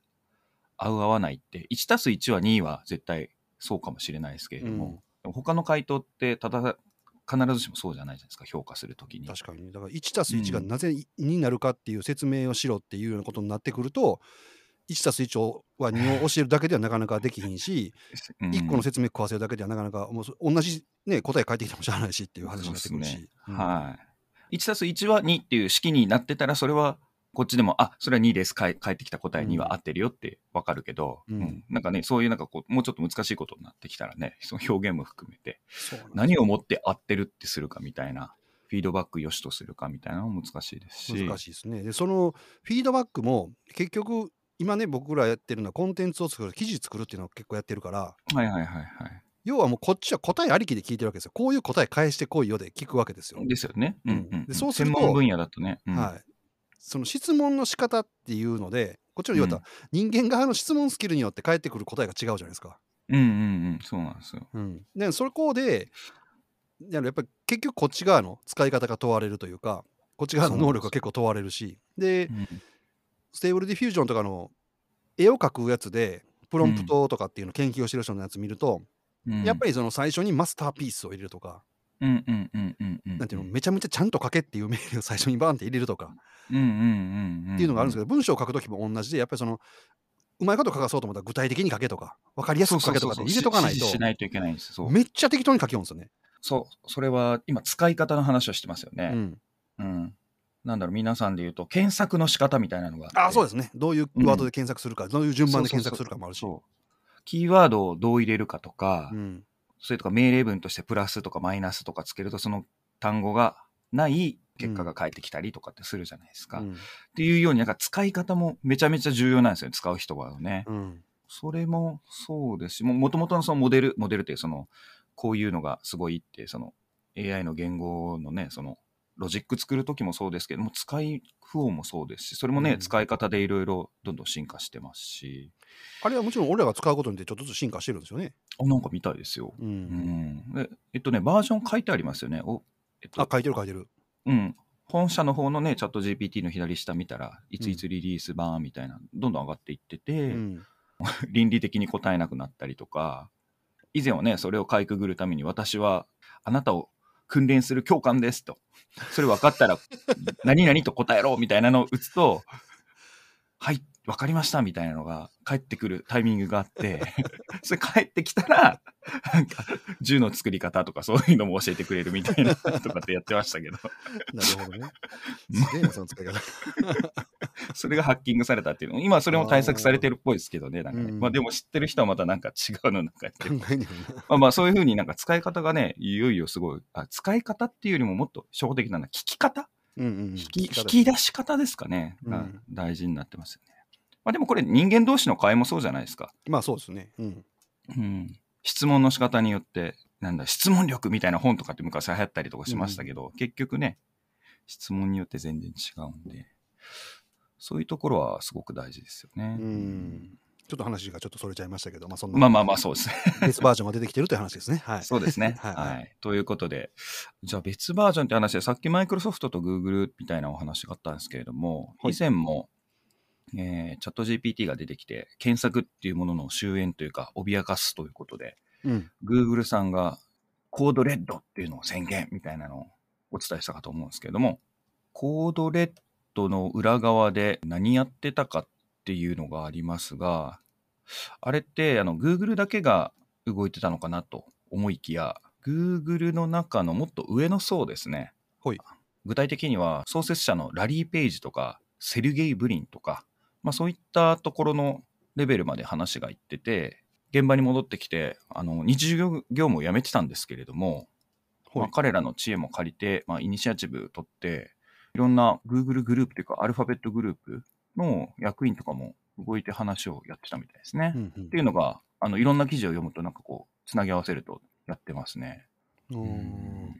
合う合わないって、1たす1は2は絶対そうかもしれないですけれども、うん。他の回答ってただ、必ずしもそうじゃないじゃないですか、評価するときに。確かに。だから1たす1がうん。なぜになるかっていう説明をしろっていうようなことになってくると1たす1は2を教えるだけではなかなかできひんし、うん。1個の説明食わせるだけではなかなかもうそ同じ、ね、答え返ってきてもしゃあないしっていう話になってくるし。ね。うん。はい。1たす1は2っていう式になってたら、それはこっちでも、あ、それは2です。かえ返ってきた答え2は合ってるよってわかるけど、うんうんなんかね、そういうなんかこう、もうちょっと難しいことになってきたらね、<laughs> その表現も含めて、何をもって合ってるってするかみたいな、フィードバック良しとするかみたいなのも難しいですし。難しいですね。で、そのフィードバックも結局、今ね、僕らやってるのはコンテンツを作る、記事作るっていうのを結構やってるから、はいはいはいはい。要はもうこっちは答えありきで聞いてるわけですよ。こういう答え返してこいよで聞くわけですよ。ですよね。うんうん、うんでそうすると専門分野だとね。うんはい。その質問の仕方っていうので、こっちの言われたら、人間側の質問スキルによって返ってくる答えが違うじゃないですか。うんうんうん、そうなんですよ。うん、でそこでやっぱり結局こっち側の使い方が問われるというかこっち側の能力が結構問われるしでうんステーブルディフュージョンとかの絵を描くやつでプロンプトとかっていうのを研究をしてる人のやつ見ると、うんやっぱりその最初にマスターピースを入れるとかうんうんうんうんうん。なんていうのめちゃめちゃちゃんと書けっていう命令を最初にバーンって入れるとかうんうんうんうん。っていうのがあるんですけど、文章を書くときも同じでやっぱりそのうまいこと書かそうと思ったら具体的に書けとか分かりやすく書けとかって入れとかないとししないといけないんです。そう。めっちゃ適当に書きようんですよね。そう。それは今使い方の話をしてますよね。うん、うん。なんだろう、皆さんで言うと、検索の仕方みたいなのがあ。あそうですね。どういうワードで検索するか、どういう順番で検索するかもあるし。キーワードをどう入れるかとか、うんそれとか命令文としてプラスとかマイナスとかつけると、その単語がない結果が返ってきたりとかってするじゃないですか。っうんていうように、なんか使い方もめちゃめちゃ重要なんですよね、使う人はね。うんそれもそうですし、もともとのそのモデル、モデルっていうその、こういうのがすごいって、その AI の言語のね、その、ロジック作るときもそうですけども、使い不音もそうですし、それもね、うん使い方でいろいろどんどん進化してますし、あれはもちろん俺らが使うことによってちょっとずつ進化してるんですよね。あ、なんか見たいですよ。ううんん。でえっとね、バージョン書いてありますよね。おえっとあ、書いてる書いてる。うん。本社の方のね、チャット GPT の左下見たらいついつリリース版みたいな、どんどん上がっていってて、うん倫理的に答えなくなったりとか、以前はね、それをかいくぐるために私はあなたを訓練する教官ですと。それ分かったら何々と答えろみたいなのを打つと、はい、分かりましたみたいなのが返ってくるタイミングがあって、<laughs> それ返ってきたら、なんか銃の作り方とかそういうのも教えてくれるみたいな <laughs> とかってやってましたけど、なるほどね。すげえな、その使い方。<laughs> それがハッキングされたっていうの。今それも対策されてるっぽいですけどね。なんかねうんまあでも知ってる人はまたなんか違うのなんかやってる。まあまあそういうふうになんか使い方がね、いよいよすごい、あ使い方っていうよりももっと初歩的なのは聞き方、うんうんうん。引き引方き出し方ですかね、がうん大事になってますよね。まあでもこれ人間同士の会もそうじゃないですか。まあそうですね。うん。うん。質問の仕方によって、なんだ、質問力みたいな本とかって昔流行ったりとかしましたけど、結局ね、質問によって全然違うんで、そういうところはすごく大事ですよね。うん。ちょっと話がちょっとそれちゃいましたけど、まあそんなまあまあまあそうですね。別バージョンが出てきてるという話ですね。はい。そうですね。<laughs> はいはい、ということで、じゃあ別バージョンって話で、さっきマイクロソフトとグーグルみたいなお話があったんですけれども、はい以前も、えーチャット GPT が出てきて、検索っていうものの終焉というか、脅かすということで、うん。グーグルさんがコードレッドっていうのを宣言みたいなのをお伝えしたかと思うんですけれども、コードレッドの裏側で何やってたかっていうのがありますが、あれってあの Google だけが動いてたのかなと思いきや、Google の中のもっと上の層ですね。はい具体的には創設者のラリー・ペイジとかセルゲイ・ブリンとか、まあ、そういったところのレベルまで話がいってて、現場に戻ってきて、あの日常業務を辞めてたんですけれども、まあ、彼らの知恵も借りて、まあ、イニシアチブ取って、いろんな Google グループというか、アルファベットグループの役員とかも動いて話をやってたみたいですね。っうんうんていうのが、あのいろんな記事を読むと、なんかこう、つなぎ合わせるとやってますね。うーん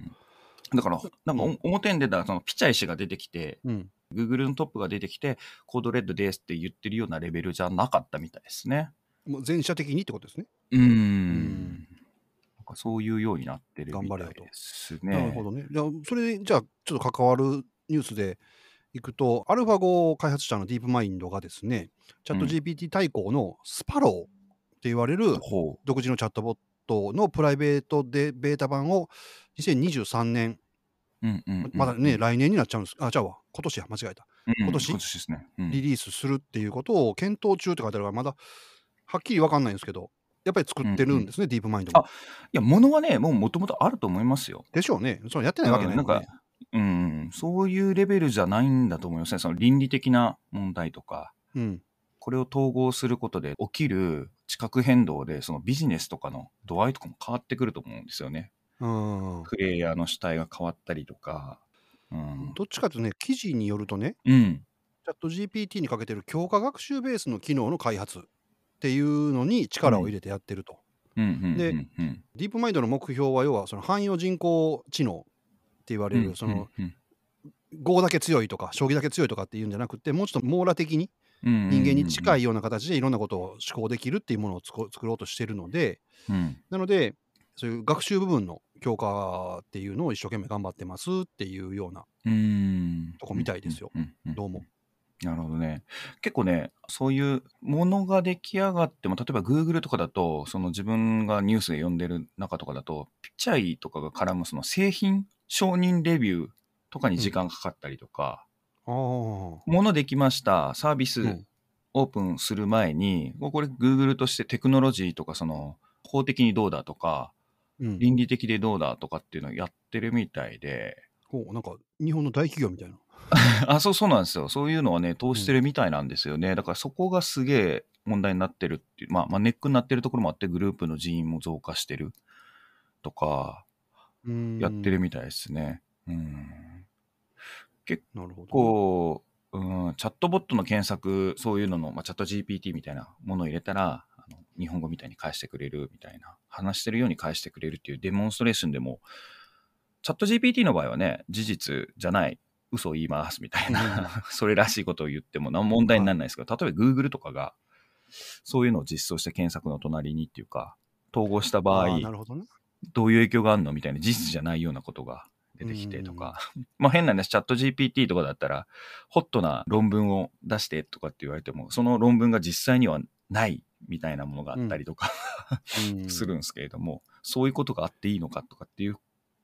だから、なんかお表に出たそのピチャイ氏が出てきて、うん。Google のトップが出てきて、コードレッドですって言ってるようなレベルじゃなかったみたいですね。もう全社的にってことですね。うーん。んなんかそういうようになってるみたい頑張れよとですね。なるほどね。じゃあ、それで、じゃあ、ちょっと関わるニュースでいくと、アルファ5開発者のディープマインドがですね、チャット GPT 対抗のスパローって言われるほ独自のチャットボットのプライベートでベータ版を2023年、う。うんうんうんまだね、、来年になっちゃうんです。あ、じゃあわ、今年や、間違えた。うん今年？今年ですね。うんリリースするっていうことを検討中って書いてあるから、まだはっきり分かんないんですけど、やっぱり作ってるんですね、ディープマインドも。いや、ものはね、もうもともとあると思いますよ。でしょうね。そのやってないわけないね。なんか、うん、そういうレベルじゃないんだと思いますね。その倫理的な問題とか、うん。これを統合することで起きる地殻変動で、そのビジネスとかの度合いとかも変わってくると思うんですよね。うん。プレイヤーの主体が変わったりとか。うん。どっちかというとね、記事によるとね、うん。チャット GPT にかけてる強化学習ベースの機能の開発っていうのに力を入れてやってると。でうんうん、ディープマインドの目標は、要はその汎用人工知能って言われる、その、うん、Go だけ強いとか、将棋だけ強いとかっていうんじゃなくて、もうちょっと網羅的に人人間に近い。いような形でいろんなことを思考できるっていうものを作作ろうとしてるので、うん。なので、そういう学習部分の強化っていうのを一生懸命頑張ってますっていうような、うん。とこみたいですようん。うんうんどうも。なるほどね。結構ね、そういうものが出来上がっても、例えば Google とかだと、その自分がニュースで読んでる中とかだと、ピッチャイとかが絡むその製品承認レビューとかに時間かかったりとか、ああ。ものできました、サービスうんオープンする前に、もうこれ Google としてテクノロジーとか、その法的にどうだとか、うん。倫理的でどうだとかっていうのをやってるみたいで、ほうなんか日本の大企業みたいな。<laughs> あ、そうそうなんですよ。そういうのはね、通してるみたいなんですよね。だからそこがすげえ問題になってるっていう、まあ、まあ、ネックになってるところもあって、グループの人員も増加してるとか、やってるみたいですね。うん。なるほど。こう、うん、チャットボットの検索、そういうのの、まあ、チャット GPT みたいなものを入れたら、日本語みたいに返してくれるみたいな、話してるように返してくれるっていうデモンストレーションでも、チャット GPT の場合はね、事実じゃない、嘘を言いますみたいな、<laughs> それらしいことを言っても何も問題にならないですけど、例えば Google とかが、そういうのを実装して検索の隣にっていうか、統合した場合どういう影響があるのみたいな事実じゃないようなことが出てきてとか、まあ変な話、チャット GPT とかだったら、ホットな論文を出してとかって言われても、その論文が実際にはないみたいなものがあったりとか、うん <laughs> するんですけれども、そういうことがあっていいのかとかっていう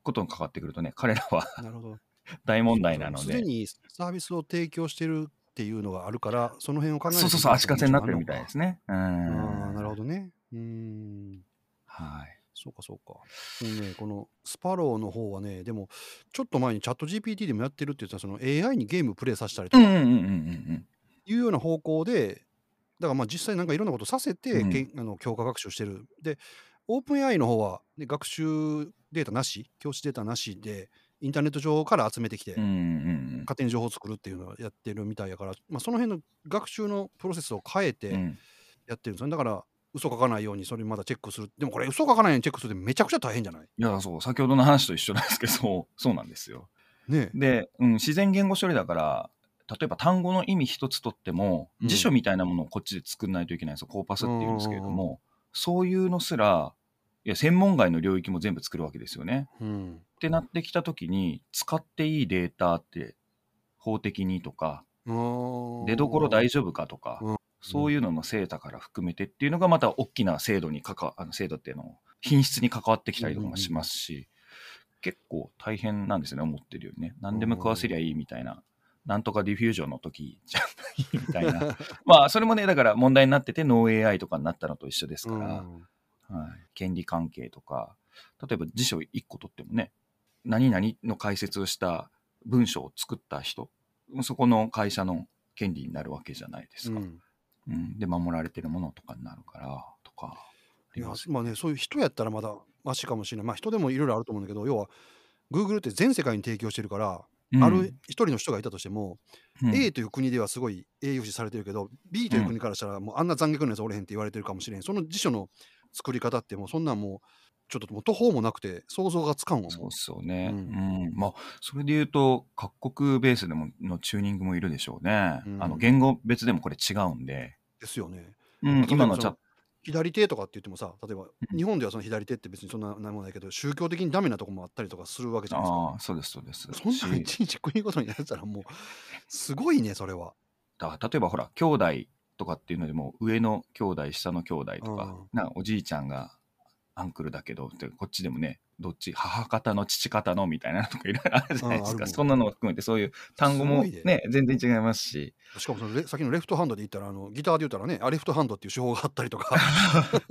ことに関わってくるとね、彼らはなるほど。<laughs> 大問題なので、すでにサービスを提供してるっていうのがあるから、その辺を考えそうそうそう、足かせになってるみたいですね。うん。ああ、なるほどね。うーん。はい。そうかそうか。ね、このスパローの方はね、でも、ちょっと前にチャット GPT でもやってるって言ったら、その AI にゲームプレイさせたりとかいうような方向で、だからまあ実際なんかいろんなことさせて、うんけんあの強化学習してる。で、オープン AI の方は、ね、学習データなし、教師データなしで、インターネット上から集めてきて、うん。うんうん勝手に情報を作るっていうのをやってるみたいやから、まあ、その辺の学習のプロセスを変えてんやってるんですよね。だから、嘘書かないようにそれまだチェックする。でもこれ、嘘書かないようにチェックするってめちゃくちゃ大変じゃない？いや、そう、先ほどの話と一緒なんですけど、そう、なんですよ。ねえ。で、うん、自然言語処理だから、例えば単語の意味一つとっても、うん辞書みたいなものをこっちで作んないといけないんですよ。コーパスっていうんですけれども、そういうのすら、いや、専門外の領域も全部作るわけですよね。うん。ってなってきたときに、使っていいデータって、法的にとか、出どころ大丈夫かとか、うんそういうのの精査から含めてっていうのがまた大きな制度に関わ、あの制度っていうのを品質に関わってきたりとかもしますし、結構大変なんですよね、思ってるよりね。何でも食わせりゃいいみたいな、なんとかディフュージョンの時じゃないみたいな。<laughs> まあ、それもね、だから問題になってて、ノー AI とかになったのと一緒ですから、うんはい、権利関係とか、例えば辞書1個取ってもね、何々の解説をした文章を作った人、そこの会社の権利になるわけじゃないですか。うんうんで、守られてるものとかになるから、とか。あいやりますまあね、そういう人やったらまだマシかもしれない。まあ人でもいろいろあると思うんだけど、要は、Google って全世界に提供してるから、うんある一人の人がいたとしても、うん A という国ではすごい栄養視されてるけど、B という国からしたら、もうあんな残虐なやつおれへんって言われてるかもしれん。その辞書の作り方って、もうそんなんもう、ちょっともう途方もなくて、想像がつかんわもそうっすよね。ううんん。まあ、それで言うと、各国ベースでものチューニングもいるでしょうね。うんあの、言語別でもこれ違うんで。ですよね。今のチャット、左手とかって言ってもさ、例えば、うん日本ではその左手って別にそんな何もないけど、宗教的にダメなとこもあったりとかするわけじゃないですか。ああ、そうです、そうです。そんなんいしちいち国ごとにやったらもう、すごいね、それは。だから例えばほら、兄弟とかっていうのでも、上の兄弟、下の兄弟とか、うんなおじいちゃんがアンクルだけど、でこっちでもね、どっち、母方の父方のみたいなのとかいろいろあるじゃないですか。そんなのを含めて、そういう単語もね、全然違いますし。しかもそのレさっきのレフトハンドで言ったら、あのギターで言ったらね、あレフトハンドっていう手法があったりとか。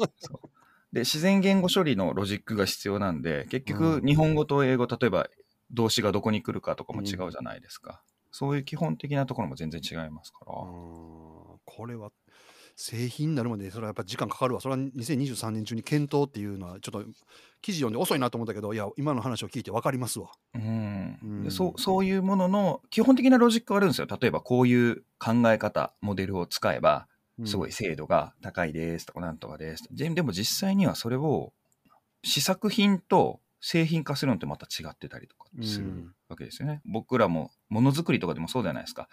<laughs> で、自然言語処理のロジックが必要なんで、結うん局日本語と英語、例えば動詞がどこに来るかとかも違うじゃないですか。そういう基本的なところも全然違いますから。これは製品になるまでそれはやっぱ時間かかるわそれは2023年中に検討っていうのはちょっと記事読んで遅いなと思ったけどいや今の話を聞いて分かりますわうんうそうそういうものの基本的なロジックがあるんですよ。例えばこういう考え方、モデルを使えば、すごい精度が高いですとかなんとかです。ででも実際にはそれを試作品と製品化するのってまた違ってたりとかするうんわけですよね。僕らもものづくりとかでもそうじゃないですか。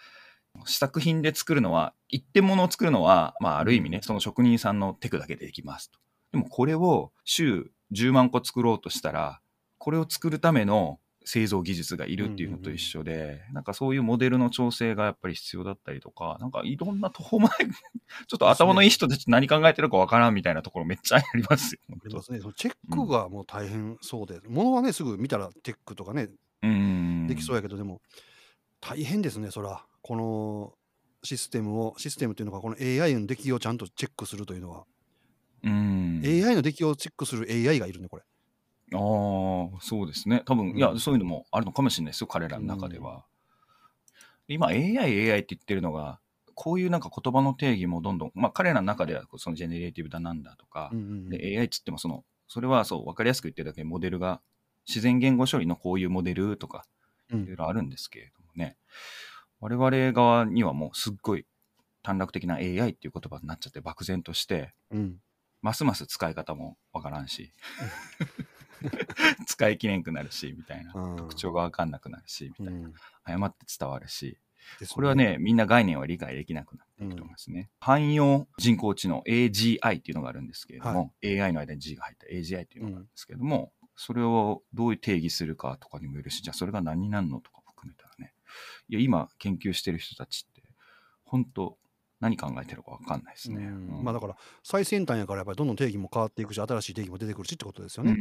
試作品で作るのは、一点物を作るのは、まあある意味ね、その職人さんのテクだけでできますと。でもこれを週10万個作ろうとしたら、これを作るための製造技術がいるっていうのと一緒で、なんかそういうモデルの調整がやっぱり必要だったりとか、なんかいろんな途方もない、<laughs> ちょっと頭のいい人たち何考えてるかわからんみたいなところめっちゃありますよ。すね。そのチェックがもう大変そうで、ものはね、すぐ見たらチェックとかね、うん。できそうやけど、でも、大変ですね、そら。このシステムを、システムというのが、この AI の出来をちゃんとチェックするというのは、うん。AI の出来をチェックする AI がいるね、これ。ああ、そうですね。多分、うんいや、そういうのもあるのかもしれないですよ、彼らの中では。今、AI、AI って言ってるのが、こういうなんか言葉の定義もどんどん、まあ彼らの中ではそのジェネレーティブだなんだとかうん、うんうんで AI っつってもその、それはそう、分かりやすく言ってるだけでモデルが、自然言語処理のこういうモデルとか、うんいろいろあるんですけれどもね、我々側にはもうすっごい短絡的な AI っていう言葉になっちゃって漠然として、うんますます使い方もわからんし、<laughs> 使いきれんくなるし、みたいな。うん。特徴がわかんなくなるし、みたいな。うん。誤って伝わるし、ですこれはね、みんな概念は理解できなくなっていくと思いますね。汎用人工知能 AGI っていうのがあるんですけれども、AI の間に G が入った AGI っていうのがあるんですけれども、それをどういう定義するかとかにもよるし、じゃあそれが何になるのとか含めたらね、いや、今研究してる人たちって、本当何考えてるかわかんないですね。うんうんまあだから最先端やからやっぱりどんどん定義も変わっていくし新しい定義も出てくるしってことですようんね。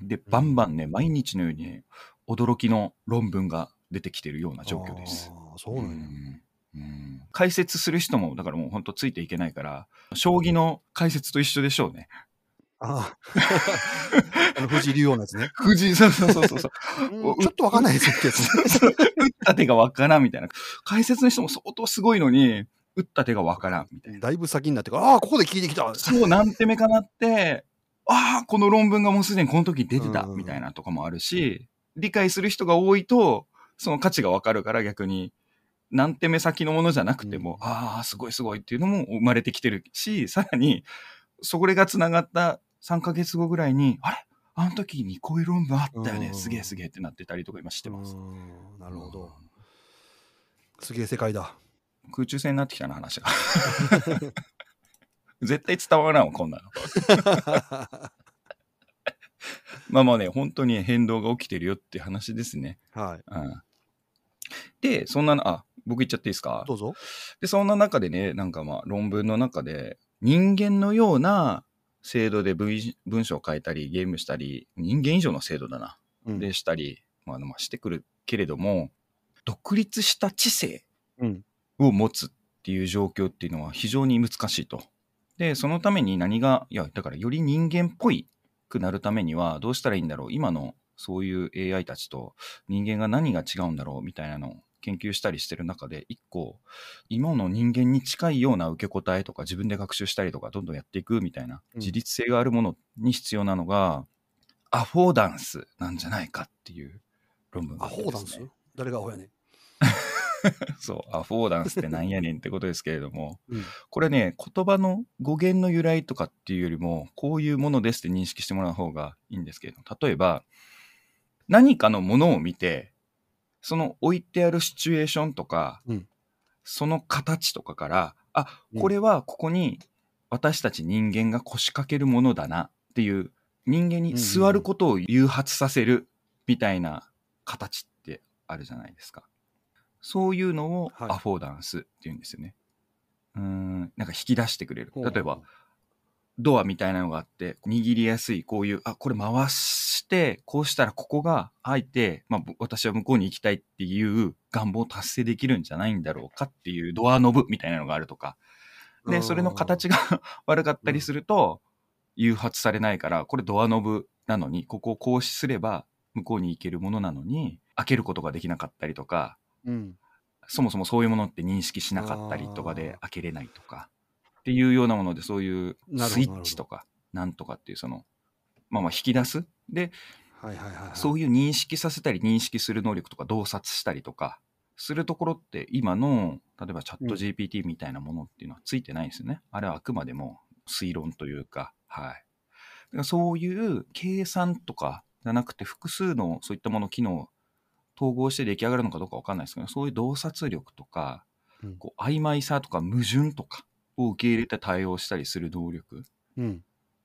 うん、で、バンバンね、毎日のようにね、驚きの論文が出てきてるような状況です。あーそうなんや。うんうん解説する人も、だからもう本当ついていけないから、将棋の解説と一緒でしょうね。あ <laughs> あの藤井竜王のやつね。<laughs> 藤井、そうそうそうそうそ <laughs> う。うんちょっとわかんないですってやつ。打った手がわからんみたいな。解説の人も相当すごいのに、打った手がわからんみたいな。だいぶ先になってから、ああ、ここで聞いてきた。そう、なんて目かなって、ああ、この論文がもうすでにこの時出てたうんみたいなとかもあるし、理解する人が多いと、その価値がわかるから逆に、なんて目先のものじゃなくても、うんああ、すごいすごいっていうのも生まれてきてるし、さらに、それが繋がった3ヶ月後ぐらいに、あれ？あの時にこういう論文あったよね、うんすげえすげえってなってたりとか今してます。うんなるほど。すげえ世界だ。空中戦になってきたな、話が。<laughs> 絶対伝わらんわ、こんなの。<laughs> まあまあね、本当に変動が起きてるよって話ですね。はい。うん、で、そんなの、あ、僕言っちゃっていいですか？どうぞ。で、そんな中でね、なんかまあ論文の中で、人間のような制度で文文章を書いたり、ゲームしたり、人間以上の制度だな。うんで、したり、まあ、まあしてくるけれども、独立した知性うん。を持つっていう状況っていうのは非常に難しいと。で、そのために何が、いや、だからより人間っぽいくなるためにはどうしたらいいんだろう。今のそういう AI たちと人間が何が違うんだろうみたいなのを研究したりしてる中で、一個、今の人間に近いような受け答えとか自分で学習したりとかどんどんやっていくみたいなうん自律性があるものに必要なのが、アフォーダンスなんじゃないかっていう論文がアあってですねホーダンス？誰がアホやねん。<laughs> <laughs> そう、アフォーダンスってなんやねんってことですけれども、うん。これね、言葉の語源の由来とかっていうよりも、こういうものですって認識してもらう方がいいんですけれども、例えば、何かのものを見て、その置いてあるシチュエーションとか、うんその形とかから、あ、うんこれはここに私たち人間が腰掛けるものだなっていう、人間に座ることを誘発させるみたいな形ってあるじゃないですか。そういうのをはいアフォーダンスって言うんですよね。うーん、なんか引き出してくれる。例えば、ドアみたいなのがあって、握りやすい、こういう、あ、これ回して、こうしたらここが開いて、まあ、ぼ私は向こうに行きたいっていう願望を達成できるんじゃないんだろうかっていうドアノブみたいなのがあるとか。で、それの形が <laughs> 悪かったりすると、誘発されないから、これドアノブなのに、ここをこうすれば向こうに行けるものなのに、開けることができなかったりとか、うん。そもそもそういうものって認識しなかったりとかで開けれないとかっていうようなものでそういうスイッチとかなんとかっていうそのまあまあ引き出す？ではいはいはいはい。そういう認識させたり認識する能力とか洞察したりとかするところって今の例えばチャットうん GPT みたいなものっていうのはついてないんですよね。あれはあくまでも推論というかはい。だからそういう計算とかじゃなくて複数のそういったもの機能統合して出来上がるのかどうかわかんないですけど、そういう洞察力とか、うんこう曖昧さとか矛盾とかを受け入れて対応したりする能力っうん。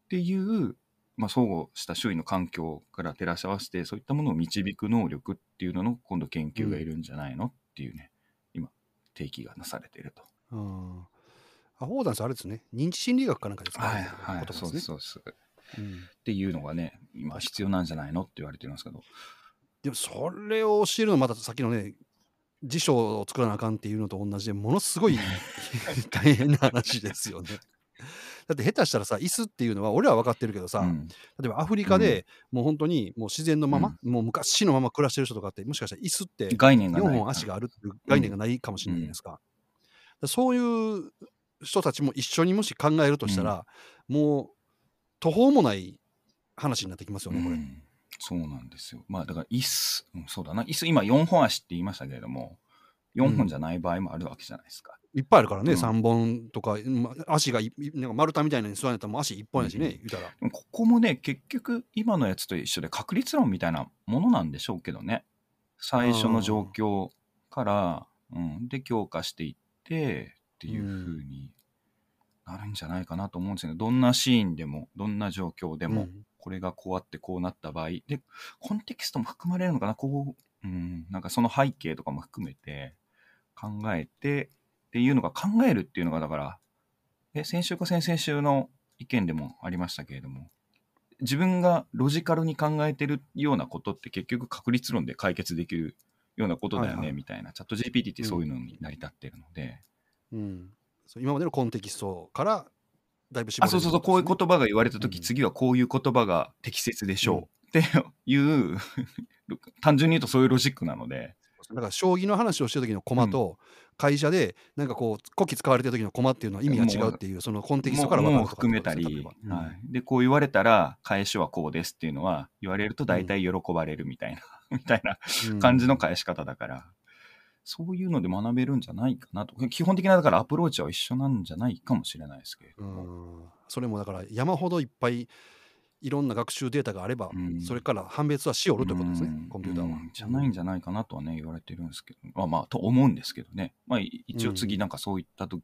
ていう、まあ、相互した周囲の環境から照らし合わせてそういったものを導く能力っていうのの今度研究がいるんじゃないのっていうね今提起がなされていると。うん。アフォーダンスあれですね。認知心理学かなんかで使われてるはいはい、そうですね。ですそうです。うんっていうのがね今必要なんじゃないのって言われてるんですけどでもそれを教えるのはまたさっきのね辞書を作らなあかんっていうのと同じでものすごい <laughs> 大変な話ですよね。だって下手したらさ椅子っていうのは俺らは分かってるけどさ、うん。例えばアフリカでもう本当にもう自然のまま、もう昔のまま暮らしてる人とかってもしかしたら椅子って4概念がない本足があるっていう概念がないかもしれないじゃないですか。だからそういう人たちも一緒にもし考えるとしたら、もう途方もない話になってきますよね、これ。うんそうなんですよ。まあだから椅子、うんそうだな。椅子今4本足って言いましたけれども4本じゃない場合もあるわけじゃないですか。いっぱいあるからね、うん。3本とか、ま足がいなんか丸太みたいなのに座られたら足1本やしね、うん言うたら。ここもね結局今のやつと一緒で確率論みたいなものなんでしょうけどね。最初の状況から、うん、で強化していってっていう風になるんじゃないかなと思うんですよねどんなシーンでもどんな状況でも、うんこれがこうあってこうなった場合でコンテキストも含まれるのかな？こう、うん、なんかその背景とかも含めて考えてっていうのが考えるっていうのがだからえ先週か先々週の意見でもありましたけれども自分がロジカルに考えてるようなことって結局確率論で解決できるようなことだよね、はいはい。みたいな。チャット GPT ってそういうのに成り立ってるので、うん。そう今までのコンテキストからだいぶ絞れあそうそうそうこういう言葉が言われた時、うん。次はこういう言葉が適切でしょう、っていう <laughs> 単純に言うとそういうロジックなので。だから将棋の話をしてる時の駒と、会社でなんかこう古希使われてる時の駒っていうのは意味が違うっていうそのコンテキストから分かると含めたり、ですね例えばはい、でこう言われたら返しはこうですっていうのは言われると大体喜ばれるみたいな、<laughs> みたいなうん。感じの返し方だから、そういうので学べるんじゃないかなと。基本的なだからアプローチは一緒なんじゃないかもしれないですけれどうも、んそれもだから山ほどいっぱいいろんな学習データがあれば、うん。それから判別はしよるということですね、うん。コンピューターは。うん。じゃないんじゃないかなとはね言われてるんですけど。まあまあと思うんですけどね、まあ、い一応次なんかそういったと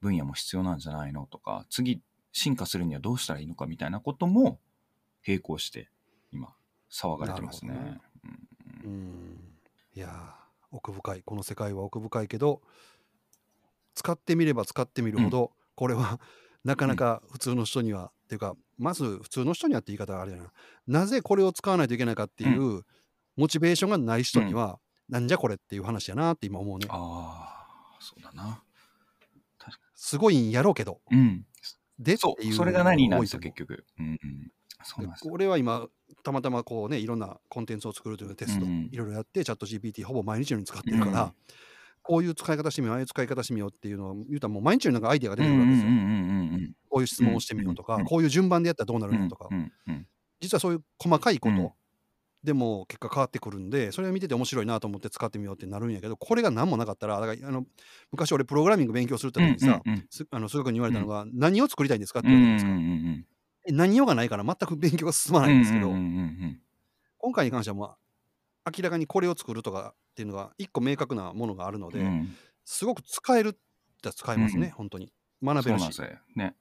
分野も必要なんじゃないのとか次進化するにはどうしたらいいのかみたいなことも並行して今騒がれてますね。ね。うん。うん。いやー奥深い。この世界は奥深いけど使ってみれば使ってみるほど、これはなかなか普通の人には、っていうかまず普通の人にはって言い方があれだな。なぜこれを使わないといけないかっていう、モチベーションがない人には、なんじゃこれっていう話やなって今思うね。ああそうだな。すごいんやろうけど。うん。でそいううそれが何なんですよ多いと思う。結局。うんうん。そうなんですよ。俺は今たまたまこうねいろんなコンテンツを作るというテスト、うんいろいろやってチャット GPT ほぼ毎日のように使ってるから、うんこういう使い方してみようああいう使い方してみようっていうのを言うたらもう毎日のなんかアイデアが出てくるわけですよ、うんこういう質問をしてみようとか、うんこういう順番でやったらどうなるのとか、実はそういう細かいこと、うん。でも結果変わってくるんでそれを見てて面白いなと思って使ってみようってなるんやけどこれが何もなかったらだからあの昔俺プログラミング勉強するって時にさ、あの数学に言われたのが、何を作りたいんですかってうん言われたんですか、何をがないから全く勉強が進まないんですけど、うんうんうんうん今回に関してはもう明らかにこれを作るとかっていうのが一個明確なものがあるので、うん。すごく使えるって使えますね、うん本当に。学べるし。そうなんですよね。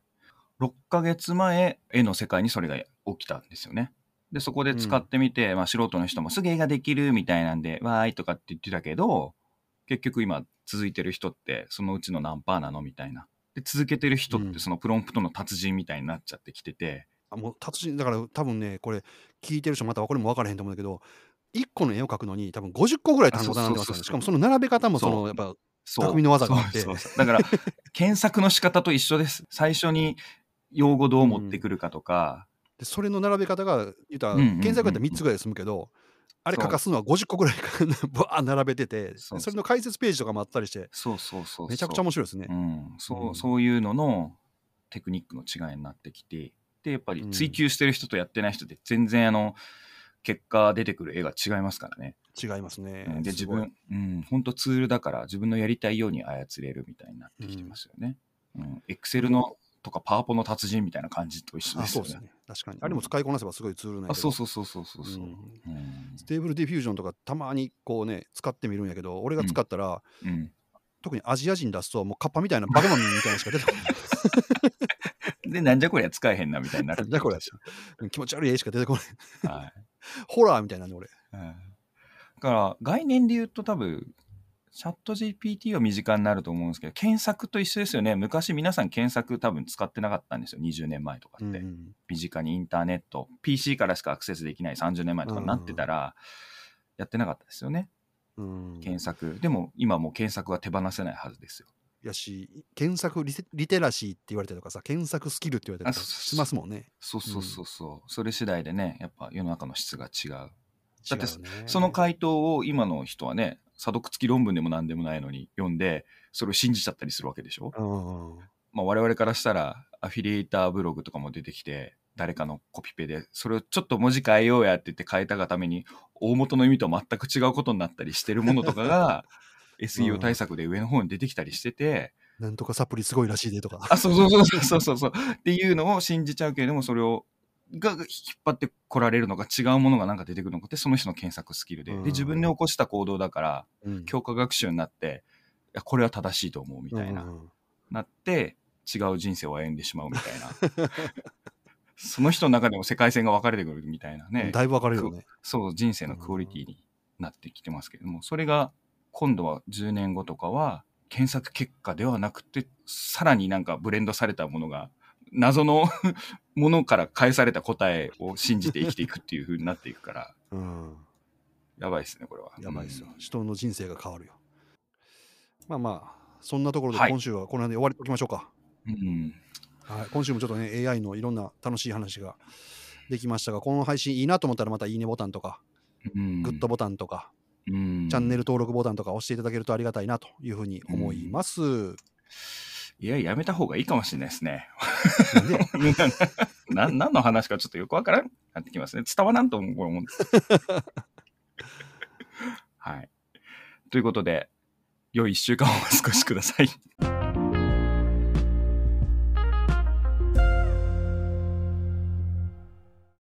6ヶ月前、絵の世界にそれが起きたんですよね。で、そこで使ってみて、まあ素人の人もすぐ絵ができるみたいなんで、わーいとかって言ってたけど、結局今続いてる人ってそのうちの何パーなの？みたいな。で、続けてる人っうん。てそのプロンプトの達人みたいになっちゃってきてて、あもう達人だから多分ねこれ聞いてる人またこれも分からへんと思うんだけど1個の絵を描くのに多分50個ぐらい単語並んでますしかもその並べ方もそのやっぱ。匠の技があって。だから、検索の仕方と一緒です。最初に用語どう持ってくるかとか、でそれの並べ方が言ったらうんうんうんうん。検索やったら3つぐらいで済むけどあれそう書かすのは50個ぐらいバー並べててそれの解説ページとかもあったりしてそうそうそうそう。めちゃくちゃ面白いですねう。ん、そううんそういうののテクニックの違いになってきてでやっぱり追求してる人とやってない人で全然あの結果出てくる絵が違いますからね。違いますねうん。です自分、うん、本当ツールだから自分のやりたいように操れるみたいになってきてますよね。うん、エクセルのとかパワポの達人みたいな感じと一緒ですよね。あそうですね。確かに。あれも使いこなせばすごいツールなんやあそうそうそうそうそうそう。うんうんステーブルディフュージョンとかたまにこうね使ってみるんやけど俺が使ったら、うん特にアジア人出すともうカッパみたいなバケモンみたいなのしか出てこない。<laughs> で、なんじゃこりゃ使えへんなみたいになるなんじゃこりゃうん気持ち悪い絵しか出てこない。ゃ。はい。<laughs> ホラーみたいなんで俺。うんだから、概念で言うと多分、チャット GPT は身近になると思うんですけど、検索と一緒ですよね。昔皆さん検索多分使ってなかったんですよ。20年前とかって。うんうん身近にインターネット、PC からしかアクセスできない30年前とかになってたら、やってなかったですよね。うん検索。でも今もう検索は手放せないはずですよ。やし、検索リテリテラシーって言われたりとかさ、検索スキルって言われたりとかしますもんね。そうそうそうそう。それ次第でね、やっぱ世の中の質が違う。だってねその回答を今の人はね、査読付き論文でも何でもないのに読んで、それを信じちゃったりするわけでしょ？うんうんまあ我々からしたら、アフィリエイターブログとかも出てきて、誰かのコピペで、それをちょっと文字変えようやって言って変えたがために、大元の意味と全く違うことになったりしてるものとかが、<laughs> SEO 対策で上の方に出てきたりしてて、なんとかサプリすごいらしいでとか。あ、そうそうそうそうそうそう。っていうのを信じちゃうけれども、それを、が引っ張ってこられるのが違うものがなんか出てくるのかって、その人の検索スキルで。うんで、自分で起こした行動だから、うん強化学習になって、いや、これは正しいと思うみたいな。なって、違う人生を歩んでしまうみたいな。<laughs> その人の中でも世界線が分かれてくるみたいなね。だいぶ分かるよね。そう、人生のクオリティになってきてますけれども、それが今度は10年後とかは、検索結果ではなくて、さらになんかブレンドされたものが、謎の <laughs> ものから返された答えを信じて生きていくっていう風になっていくから、うん。やばいですね、これは。やばいですようん。人の人生が変わるよ。まあまあ、そんなところではい今週はこの辺で終わりときましょうか。うん。はい、今週もちょっとね、AI のいろんな楽しい話ができましたが、この配信いいなと思ったらまたいいねボタンとか、うんグッドボタンとか、うんチャンネル登録ボタンとか押していただけるとありがたいなというふうに思います。いや、やめた方がいいかもしれないですね。<laughs> なんでな何の話かちょっとよくわからんなってきますね。伝わらんと思う。これもはい。ということで、良い一週間をお過ごしください。